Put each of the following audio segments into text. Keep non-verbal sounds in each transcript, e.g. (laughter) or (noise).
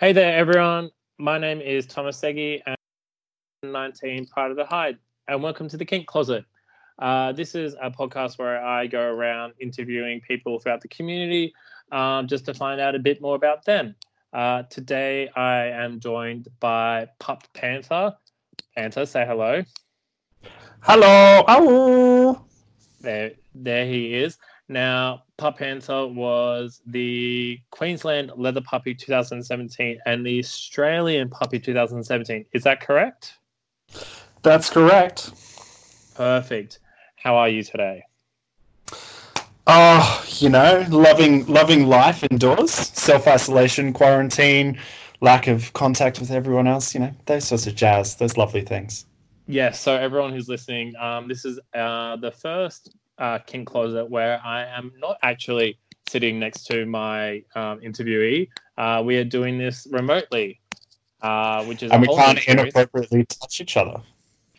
Hey there, everyone. My name is Thomas Segi, and I'm 19, part of the Hide, and welcome to the Kink Closet. Uh, this is a podcast where I go around interviewing people throughout the community um, just to find out a bit more about them. Uh, today, I am joined by Pup Panther. Panther, say hello. Hello. Ow. There, there he is. Now, Pup Panther was the Queensland Leather Puppy 2017 and the Australian Puppy 2017. Is that correct? That's correct. Perfect. How are you today? Oh, you know, loving loving life indoors, self isolation, quarantine, lack of contact with everyone else. You know, those sorts of jazz, those lovely things. Yes. So everyone who's listening, um, this is uh, the first uh, Kink Closet where I am not actually sitting next to my um, interviewee. Uh, we are doing this remotely, uh, which is And we can't inappropriately touch each other.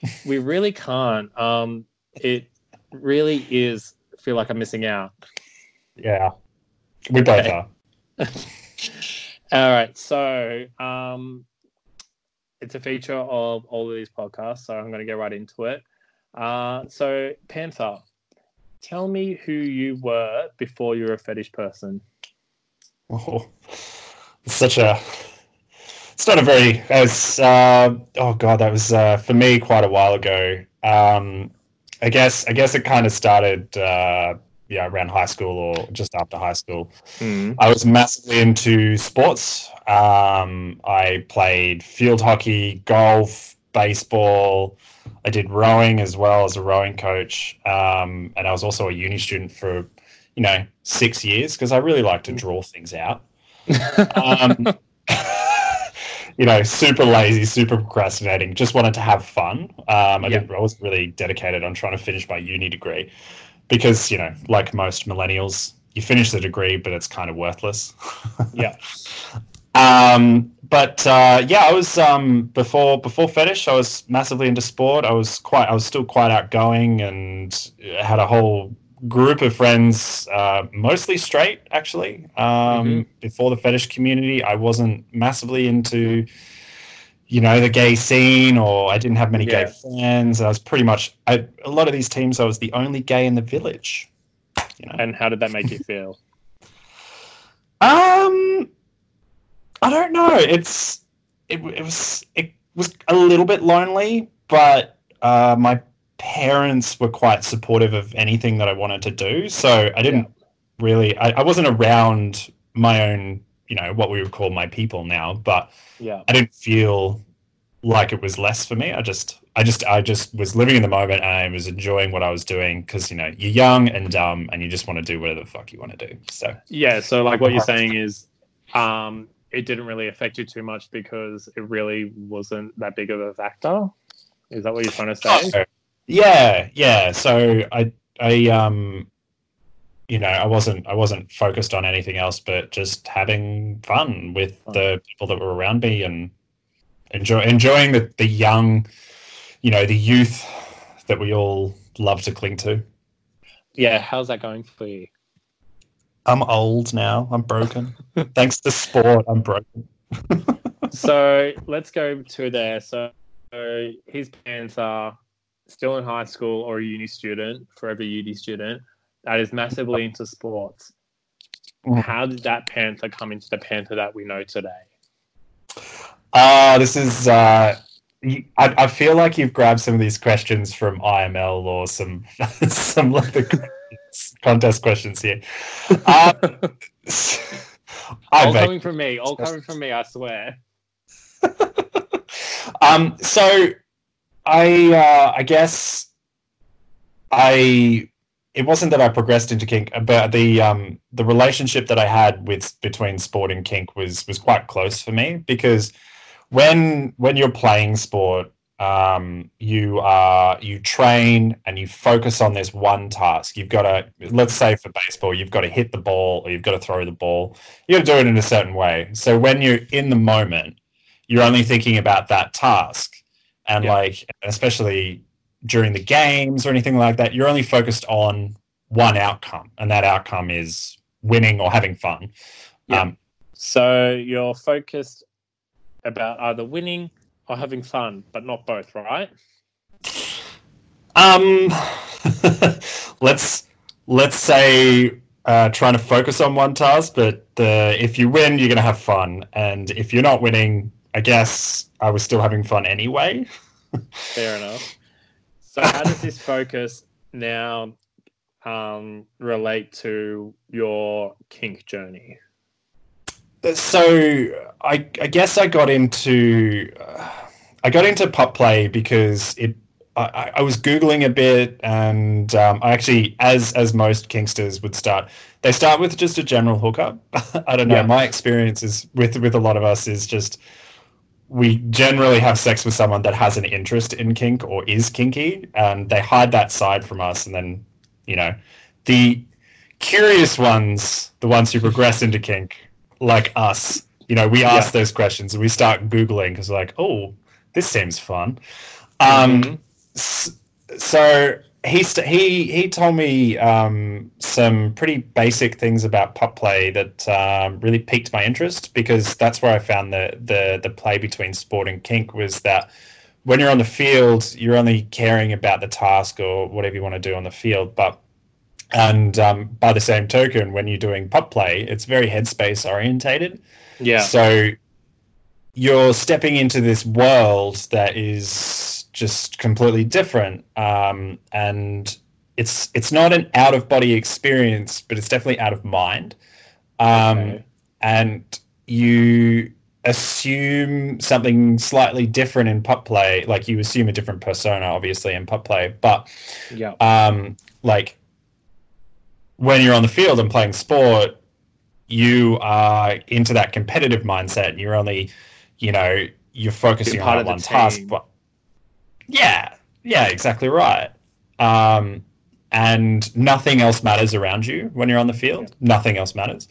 (laughs) We really can't. Um, it really is feel like I'm missing out. Yeah, we both Okay. are. (laughs) All right, so um, it's a feature of all of these podcasts, so I'm going to get right into it. Uh, so, Panther, tell me who you were before you were a fetish person. Oh, it's such a. It's not a very. As uh, oh god, that was uh, for me quite a while ago. Um, I guess I guess it kind of started. Uh, yeah, around high school or just after high school. I was massively into sports. Um, I played field hockey, golf, baseball. I did rowing as well as a rowing coach, um, and I was also a uni student for, you know, six years because I really like to draw things out. Um, (laughs) you know, super lazy, super procrastinating. Just wanted to have fun. Um, I Yeah. didn't. I wasn't really dedicated on trying to finish my uni degree because you know, like most millennials, you finish the degree, but it's kind of worthless. Yeah. (laughs) Um, but uh, yeah, I was um, before before fetish. I was massively into sport. I was quite. I was still quite outgoing and had a whole group of friends, uh, mostly straight actually. Um, Mhm. Before the fetish community, I wasn't massively into. You know the gay scene, or I didn't have many Yeah. gay friends. I was pretty much I, a lot of these teams. I was the only gay in the village. You know, And how did that make you feel? (laughs) Um, I don't know. It's it, it was it was a little bit lonely, but uh, my parents were quite supportive of anything that I wanted to do. So I didn't really. I, I wasn't around my own, you know, what we would call my people now, but Yeah. I didn't feel like it was less for me. I just. I just, I just was living in the moment and I was enjoying what I was doing because you know you're young and dumb and you just want to do whatever the fuck you want to do. So Yeah. So, like, what you're saying is, um, it didn't really affect you too much because it really wasn't that big of a factor. Is that what you're trying to say? Oh, yeah, yeah. So I, I, um, you know, I wasn't, I wasn't focused on anything else but just having fun with the people that were around me and enjoy enjoying the the young, you know, the youth that we all love to cling to. Yeah. How's that going for you? I'm old now. I'm broken. Thanks to sport, I'm broken. so let's go to there. So, so his parents are still in high school or a uni student, forever uni student, that is massively into sports. Mhm. How did that Panther come into the Panther that we know today? Ah, this is. Uh, I, I feel like you've grabbed some of these questions from IML or some (laughs) some like the contest questions here. (laughs) Um, all coming from me. All coming from me. I swear. (laughs) um, so I uh, I guess I it wasn't that I progressed into kink, but the um, the relationship that I had with between sport and kink was was quite close for me because when when you're playing sport, um, you are you train and you focus on this one task. You've got to let's say for baseball, you've got to hit the ball or you've got to throw the ball. You got to do it in a certain way. So when you're in the moment, you're only thinking about that task, and Yeah. like especially during the games or anything like that, you're only focused on one outcome, and that outcome is winning or having fun. Yeah. Um, So you're focused about either winning or having fun, but not both, right? Um, (laughs) let's let's say uh, trying to focus on one task, but uh, if you win, you're going to have fun, and if you're not winning, I guess I was still having fun anyway. Fair (laughs) enough. So how does this focus now um, relate to your kink journey? So I, I guess I got into uh, I got into pup play because it I, I was googling a bit, and um, I actually, as as most kinksters would start, they start with just a general hookup. (laughs) I don't know. Yeah. My experience is with with a lot of us is just we generally have sex with someone that has an interest in kink or is kinky, and they hide that side from us, and then you know the curious ones, the ones who progress into kink, like us, you know, we ask those questions and we start googling because like, oh, this seems fun. Um, Mhm. So he st- he he told me um, some pretty basic things about pup play that um, really piqued my interest because that's where I found the the the play between sport and kink was that when you're on the field you're only caring about the task or whatever you want to do on the field but and um, by the same token when you're doing pup play it's very headspace orientated Yeah. so you're stepping into this world that is just completely different, um, and it's it's not an out of body experience, but it's definitely out of mind. Um, Okay. And you assume something slightly different in pup play, like you assume a different persona, obviously in pup play, but Yeah. um, like when you're on the field and playing sport, you are into that competitive mindset. And you're only, you know, you're focusing on part that the one task. But yeah, yeah, exactly right. Um, and nothing else matters around you when you're on the field. Nothing else matters.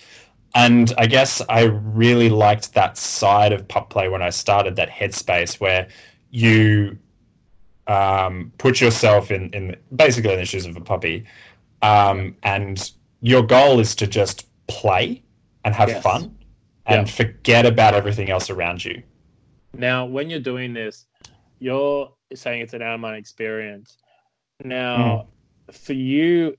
And I guess I really liked that side of pup play when I started that headspace where you um, put yourself in, in basically in the shoes of a puppy, um, and your goal is to just play and have Yes. fun and forget about everything else around you. Now, when you're doing this, you're saying it's an out of mind experience. Now, for you,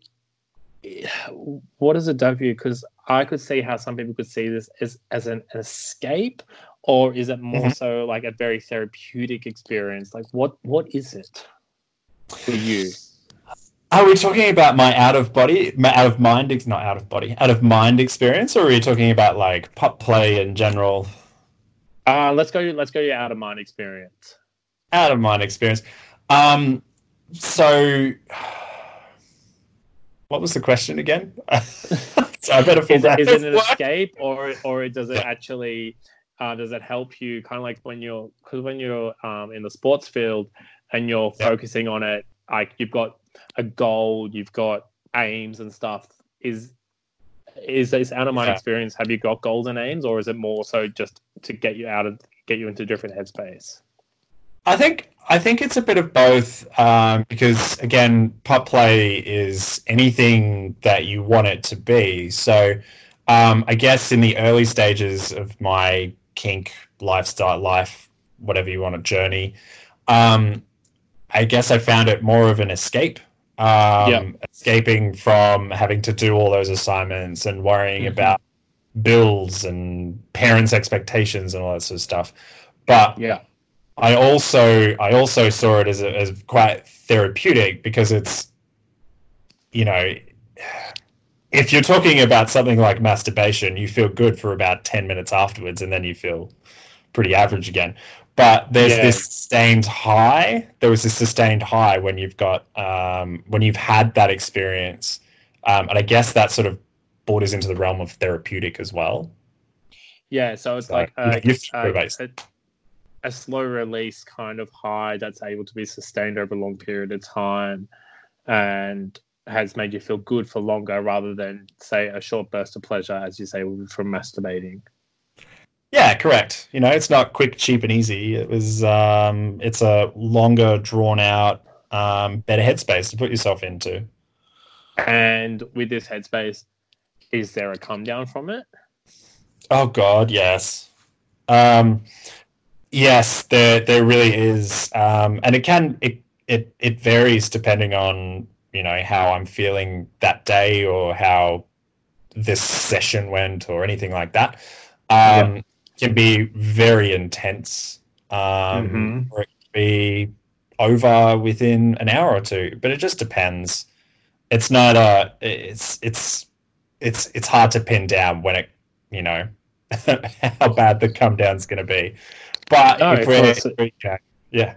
what does it do for you? Because I could see how some people could see this as as an, escape, or is it more so like a very therapeutic experience? Like, what what is it for you? Are we talking about my out of body, my out of mind, not out of body, out of mind experience, or are we talking about like pup play in general? Uh, let's go. Let's go. Your out of mind experience. Out of mind experience. Um, so, what was the question again? so (laughs) I better Is it, it an (laughs) escape, or or does it actually uh, does it help you? Kind of like when you're because when you're um, in the sports field and you're Yeah. focusing on it, like you've got a goal, you've got aims and stuff. Is is this out of my Yeah. experience? Have you got goals and aims, or is it more so just to get you out of get you into different headspace? I think I think it's a bit of both um, because again, pup play is anything that you want it to be. So um, I guess in the early stages of my kink lifestyle, life, whatever you want to journey, um, I guess I found it more of an escape. Um, Yeah. Escaping from having to do all those assignments and worrying Mhm. about bills and parents' expectations and all that sort of stuff. But Yeah, I also I also saw it as a, as quite therapeutic because it's you know if you're talking about something like masturbation, you feel good for about ten minutes afterwards, and then you feel pretty average again. But there's Yeah. this sustained high. There was this sustained high when you've got um, when you've had that experience, um, and I guess that sort of borders into the realm of therapeutic as well. yeah. So it's So, like a, a, a, a slow release kind of high that's able to be sustained over a long period of time, and has made you feel good for longer rather than say a short burst of pleasure, as you say, from masturbating. Yeah, correct. You know, it's not quick, cheap, and easy. It was. Um, it's a longer, drawn out, um, better headspace to put yourself into. And with this headspace, is there a come down from it? Oh God, yes. Um, yes, there there really is, um, and it can it it it varies depending on you know how I'm feeling that day or how this session went or anything like that. Um, yeah. Can be very intense, um, mm-hmm. or it can be over within an hour or two. But it just depends. It's not a. It's it's it's it's hard to pin down when it you know (laughs) how bad the come down's going to be. But no, if we're, if we're yeah, yeah.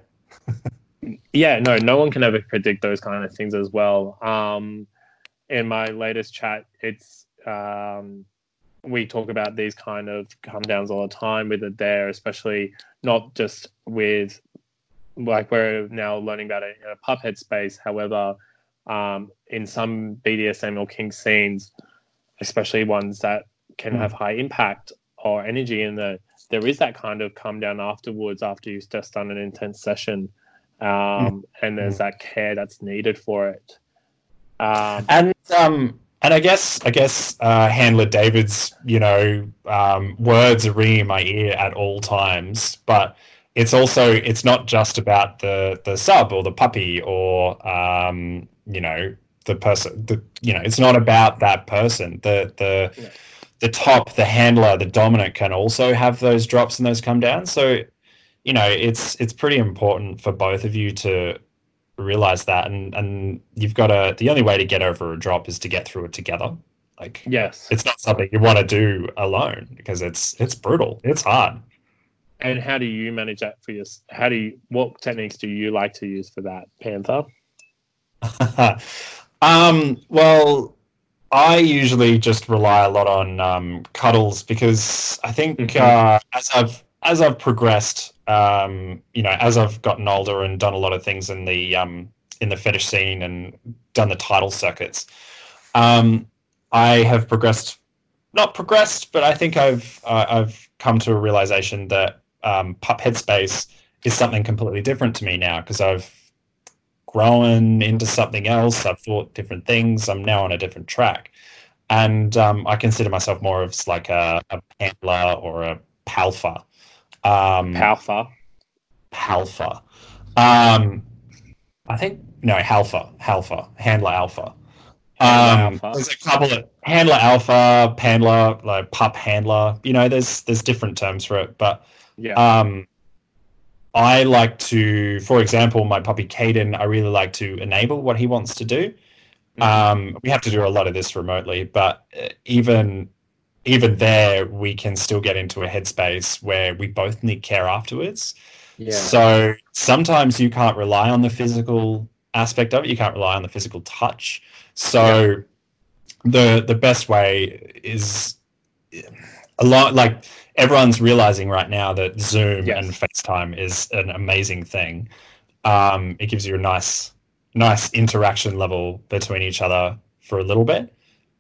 (laughs) yeah, no, no one can ever predict those kind of things as well. Um, in my latest chat, it's um, we talk about these kind of come downs all the time with it there, especially not just with like we're now learning about it in a pup head space. However, um, in some BDSM or kink scenes, especially ones that can mm. have high impact or energy in the there is that kind of come down afterwards after you've just done an intense session um, mm. and there's mm. that care that's needed for it um, and um, and I guess I guess uh, handler David's you know um, words are ringing in my ear at all times, but it's also it's not just about the the sub or the puppy or um, you know the person the you know it's not about that person the the yeah. the top the handler the dominant can also have those drops and those come down so you know it's it's pretty important for both of you to realize that and and you've got to the only way to get over a drop is to get through it together. Like yes. it's not something you want to do alone because it's it's brutal. It's hard. And how do you manage that for your how do you what techniques do you like to use for that panther? (laughs) Um well I usually just rely a lot on um, cuddles because I think mm-hmm. uh, as I've as I've progressed, um, you know, as I've gotten older and done a lot of things in the um, in the fetish scene and done the title circuits, um, I have progressed. Not progressed, but I think I've uh, I've come to a realization that um, pup headspace is something completely different to me now because I've grown into something else. I've thought different things. I'm now on a different track, and um, I consider myself more of like a, a or a palfa. Um, Palfa. Palfa. Um, I think no Halfa. Halfa. Handler Alpha. Um, alpha. There's a couple of handler alpha, handler, like pup handler. You know, there's there's different terms for it, but yeah. Um, I like to, for example, my puppy Caden. I really like to enable what he wants to do. Mm-hmm. Um, we have to do a lot of this remotely, but uh, even even there, we can still get into a headspace where we both need care afterwards. Yeah. So sometimes you can't rely on the physical aspect of it. You can't rely on the physical touch. So yeah. the the best way is a lot like everyone's realizing right now that Zoom yes. and FaceTime is an amazing thing. Um, it gives you a nice nice interaction level between each other for a little bit.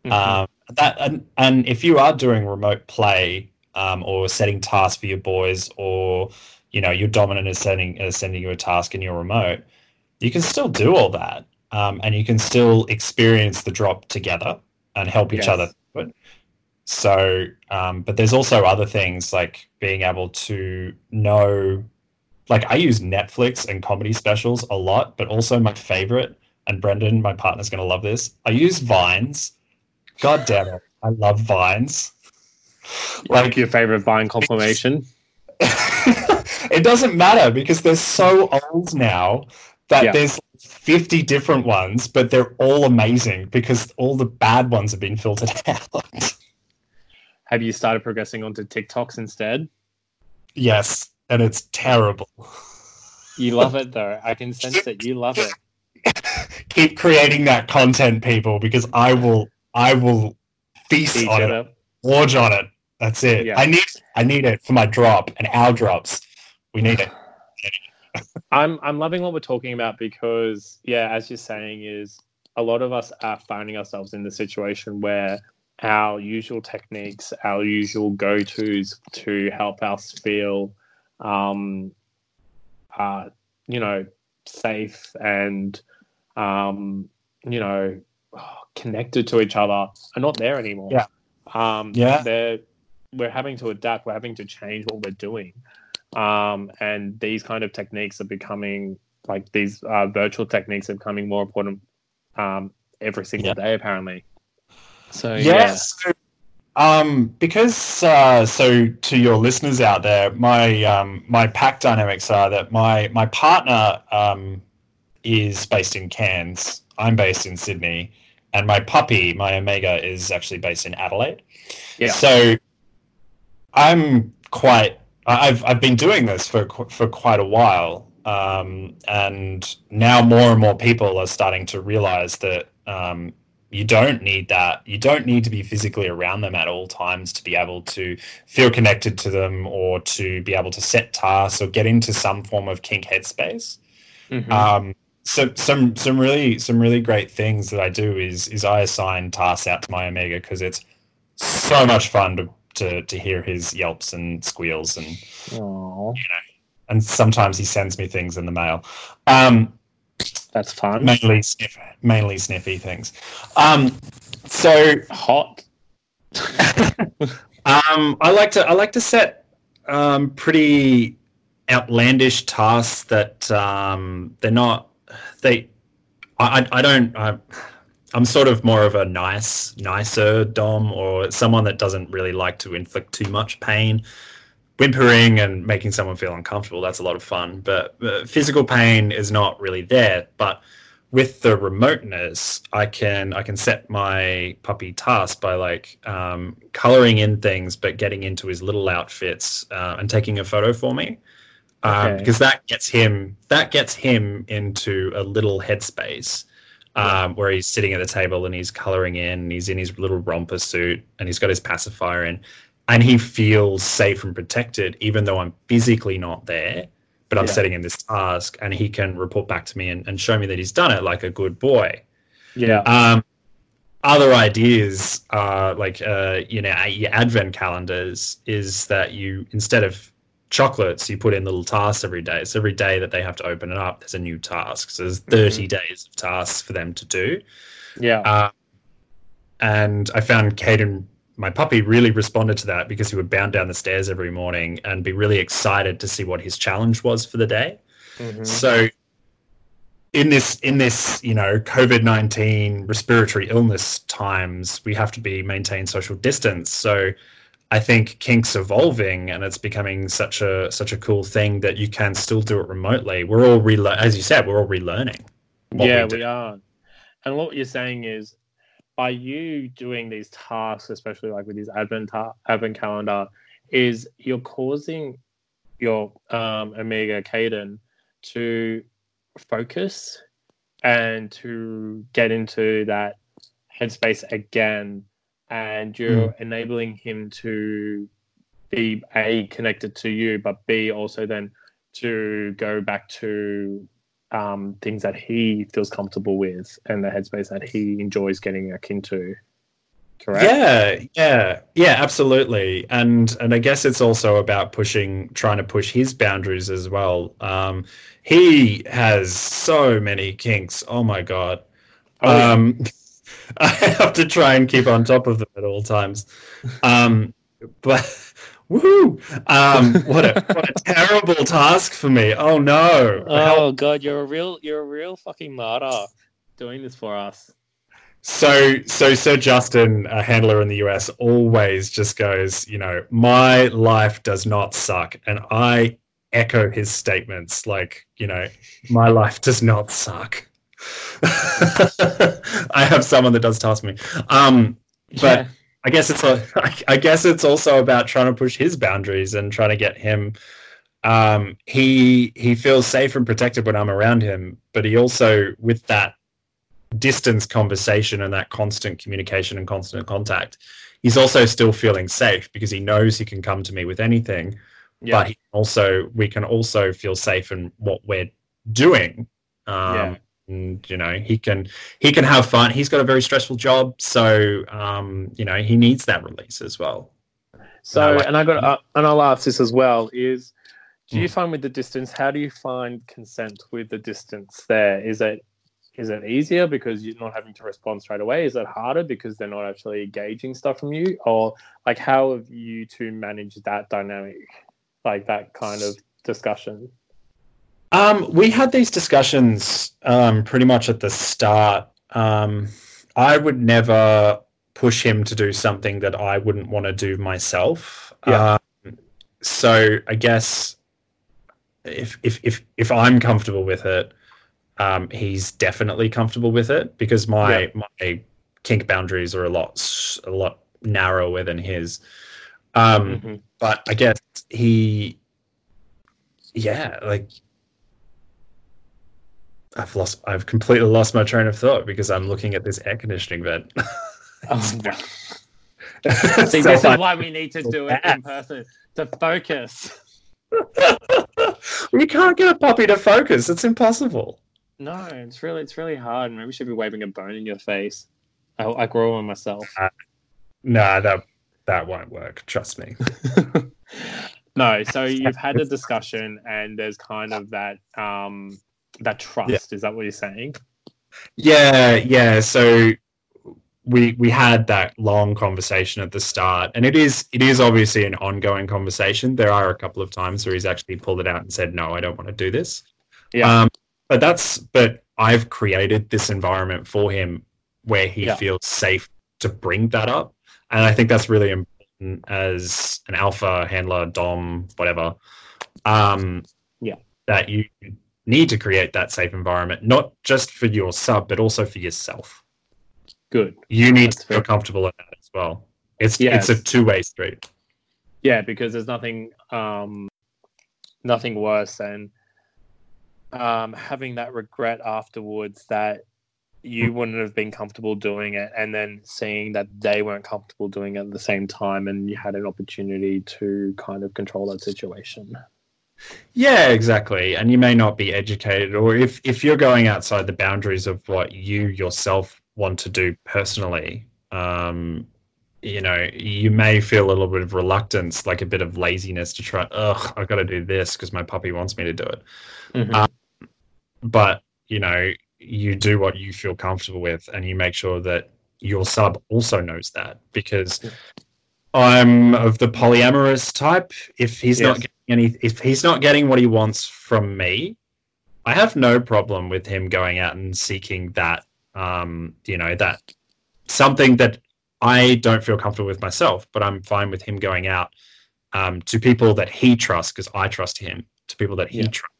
Mm-hmm. Um, that and, and if you are doing remote play um, or setting tasks for your boys or you know your dominant is sending is sending you a task in your remote you can still do all that um, and you can still experience the drop together and help each yes. other so um, but there's also other things like being able to know like i use netflix and comedy specials a lot but also my favorite and brendan my partner's going to love this i use vines God damn it. I love vines. Like your favorite vine confirmation? (laughs) it doesn't matter because they're so old now that yeah. there's 50 different ones, but they're all amazing because all the bad ones have been filtered (laughs) out. Have you started progressing onto TikToks instead? Yes, and it's terrible. You love it though. I can sense that you love it. (laughs) Keep creating that content, people, because I will I will feast on it, it gorge on it. That's it. Yeah. I need I need it for my drop and our drops. We need it. (sighs) I'm I'm loving what we're talking about because yeah, as you're saying, is a lot of us are finding ourselves in the situation where our usual techniques, our usual go-tos to help us feel, um, uh, you know, safe and, um, you know, connected to each other are not there anymore. Yeah. Um, yeah. They're we're having to adapt. We're having to change what we're doing, um, and these kind of techniques are becoming like these uh, virtual techniques are becoming more important um, every single Yeah. day, apparently. So Yes. Um, because uh, so to your listeners out there, my um, my pack dynamics are that my my partner um, is based in Cairns. I'm based in Sydney, and my puppy, my Omega, is actually based in Adelaide. Yeah. So I'm quite. I've I've been doing this for for quite a while, um, and now more and more people are starting to realize that um, you don't need that. You don't need to be physically around them at all times to be able to feel connected to them or to be able to set tasks or get into some form of kink headspace. Mhm. Um, so some some really some really great things that I do is is I assign tasks out to my Omega because it's so much fun to, to to hear his yelps and squeals and Aw, and sometimes he sends me things in the mail. Um, that's fun. mainly sniff, mainly sniffy things. Um, so Hot. (laughs) um, I like to I like to set um, pretty outlandish tasks that um, they're not they. I, I don't. I, I'm sort of more of a nice, nicer dom, or someone that doesn't really like to inflict too much pain. Whimpering and making someone feel uncomfortable, that's a lot of fun. But uh, physical pain is not really there. But with the remoteness, I can I can set my puppy task by like um, coloring in things, but getting into his little outfits uh, and taking a photo for me, um, Okay. because that gets him that gets him into a little headspace um, where he's sitting at the table and he's coloring in, and he's in his little romper suit, and he's got his pacifier in, and he feels safe and protected, even though I'm physically not there but I'm Yeah. setting him this task and he can report back to me and, and show me that he's done it like a good boy. Yeah. Um, other ideas are like, uh, you know, your advent calendars is that you, instead of chocolates, you put in little tasks every day. So every day that they have to open it up, there's a new task. So there's 30 days of tasks for them to do. Yeah. Uh, and I found Caden, my puppy, really responded to that because he would bound down the stairs every morning and be really excited to see what his challenge was for the day. Mhm. So in this in this, you know, COVID nineteen respiratory illness times, we have to be maintain social distance. So I think kink's evolving and it's becoming such a such a cool thing that you can still do it remotely. We're all relearn as you said, we're all relearning. yeah, we we, are. And what you're saying is, by you doing these tasks, especially like with this advent ta- advent calendar, is you're causing your um, Omega Caden to focus and to get into that headspace again, and you're enabling him to be a connected to you, but b also then to go back to um, things that he feels comfortable with and the headspace that he enjoys getting back into. Correct. Yeah, yeah, yeah, absolutely. And and I guess it's also about pushing, trying to push his boundaries as well. Um, he has so many kinks. Oh my god. Oh. Um, (laughs) I have to try and keep on top of them at all times. Um, but (laughs) woohoo! Um, what a what a terrible task for me. Oh no! Oh god, you're a real you're a real fucking martyr doing this for us. So, so Sir Justin, a handler in the US, always just goes, you know, my life does not suck. And I echo his statements like, you know, my life does not suck. (laughs) I have someone that does task me. Um, But- I guess it's a, (laughs) I guess it's also about trying to push his boundaries and trying to get him. Um, he he feels safe and protected when I'm around him, but he also with that distance conversation and that constant communication and constant contact, he's also still feeling safe because he knows he can come to me with anything. yeah, But he also we can also feel safe in what we're doing. Um, Yeah. And you know he can he can have fun he's got a very stressful job so um you know he needs that release as well So, like- and I got, uh, and I'll ask this as well: is do you Mm. find with the distance? How do you find consent with the distance? There is it is it easier because you're not having to respond straight away? Is it harder because they're not actually engaging stuff from you? Or like how have you two managed that dynamic? Like that kind of discussion? Um, we had these discussions um, pretty much at the start. Um, I would never push him to do something that I wouldn't want to do myself. Yeah. Um, so I guess if if if if I'm comfortable with it, um, he's definitely comfortable with it because my Yeah. my kink boundaries are a lot a lot narrower than his. Um, Mhm. but I guess he, yeah, like I've lost, I've completely lost my train of thought because I'm looking at this air conditioning vent. (laughs) Oh. (laughs) So See, this I- is why we need to do it in person to focus. (laughs) you can't get a puppy to focus. It's impossible. No, it's really it's really hard. Maybe we should be waving a bone in your face. I, I grow one myself. Nah, that that won't work. Trust me. no, so you've had a discussion, and there's kind of that um that trust. Is that what you're saying? Yeah, yeah. So we we had that long conversation at the start, and it is it is obviously an ongoing conversation. There are a couple of times where he's actually pulled it out and said, "No, I don't want to do this." Yeah. Um, but that's but I've created this environment for him where he Yeah. feels safe to bring that up, and I think that's really important as an alpha handler, dom, whatever. Um, Yeah. that you need to create that safe environment, not just for your sub, but also for yourself. Good. You need That's to feel fair. comfortable in that as well. It's Yes. it's a two way street. Yeah, because there's nothing um nothing worse than um having that regret afterwards that you wouldn't have been comfortable doing it and then seeing that they weren't comfortable doing it at the same time and you had an opportunity to kind of control that situation. Yeah, exactly. And you may not be educated, or if if you're going outside the boundaries of what you yourself want to do personally, um, you know, you may feel a little bit of reluctance, like a bit of laziness to try. Ugh, I've got to do this because my puppy wants me to do it. Uh, but you know you do what you feel comfortable with and you make sure that your sub also knows that because i'm of the polyamorous type if he's not Getting any if he's not getting what he wants from me i have no problem with him going out and seeking that um you know that something that i don't feel comfortable with myself but i'm fine with him going out um, to people that he trusts because i trust him to people that he Yeah. trusts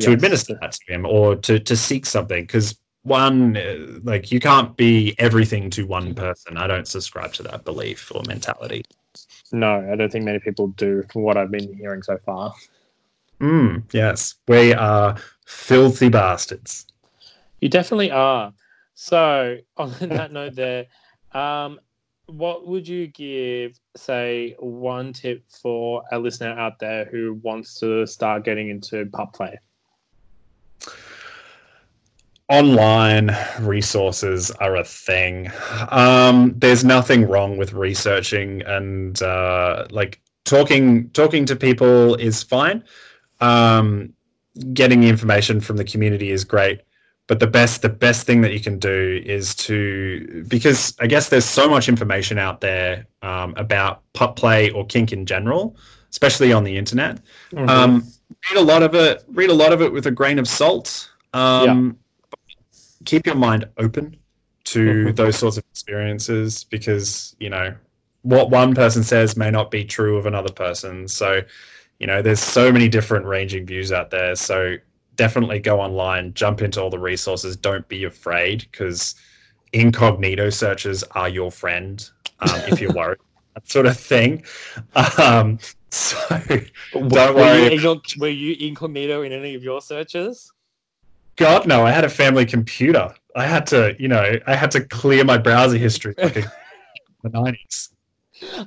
to administer that to him or to to seek something. Because one uh, like you can't be everything to one person. I don't subscribe to that belief or mentality No, I don't think many people do from what I've been hearing so far. mm, yes we are filthy bastards You definitely are. So, (laughs) on that note, there, um, what would you give, say, one tip for a listener out there who wants to start getting into pup play? Online resources are a thing um there's nothing wrong with researching and uh like talking talking to people is fine um getting information from the community is great but the best the best thing that you can do is to because i guess there's so much information out there um, about pup play or kink in general especially on the internet um, read a lot of it. Read a lot of it with a grain of salt. Um, Keep your mind open to Mhm. those sorts of experiences because you know what one person says may not be true of another person. So you know there's so many different ranging views out there. So definitely go online, jump into all the resources. Don't be afraid because incognito searches are your friend um, if you're worried. (laughs) That sort of thing. Um, (laughs) so don't were, worry. You, were you incognito in any of your searches? God, no, I had a family computer. I had to, you know, I had to clear my browser history like in the 90s.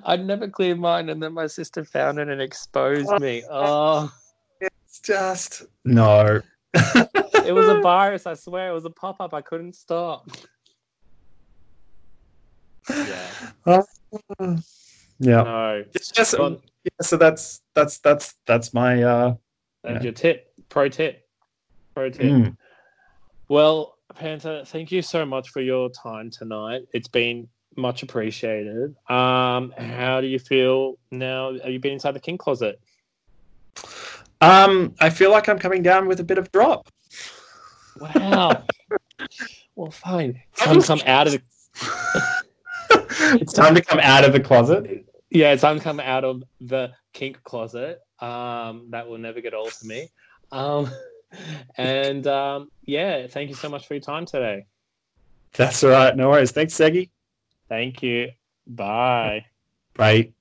(laughs) I'd never cleared mine, and then my sister found it and exposed me. Oh, It's just, no. it was a (laughs) virus. I swear, it was a pop up. I couldn't stop. Yeah. yeah. No. It's just, Well- yeah, so that's, that's, that's, that's my, uh, That's Yeah. your tip. Pro tip. Pro tip. mm. Well, Panther, thank you so much for your time tonight. It's been much appreciated. Um, how do you feel now? Have you been inside the kink closet? Um, I feel like I'm coming down with a bit of drop. Wow. (laughs) well, fine. Time to come out of the. (laughs) it's time to come out of the closet. Yeah, it's time to come out of the kink closet. Um, that will never get old for me. Um, (laughs) and um, yeah, thank you so much for your time today. That's all right. No worries. Thanks, Seggy. Thank you. Bye. Bye.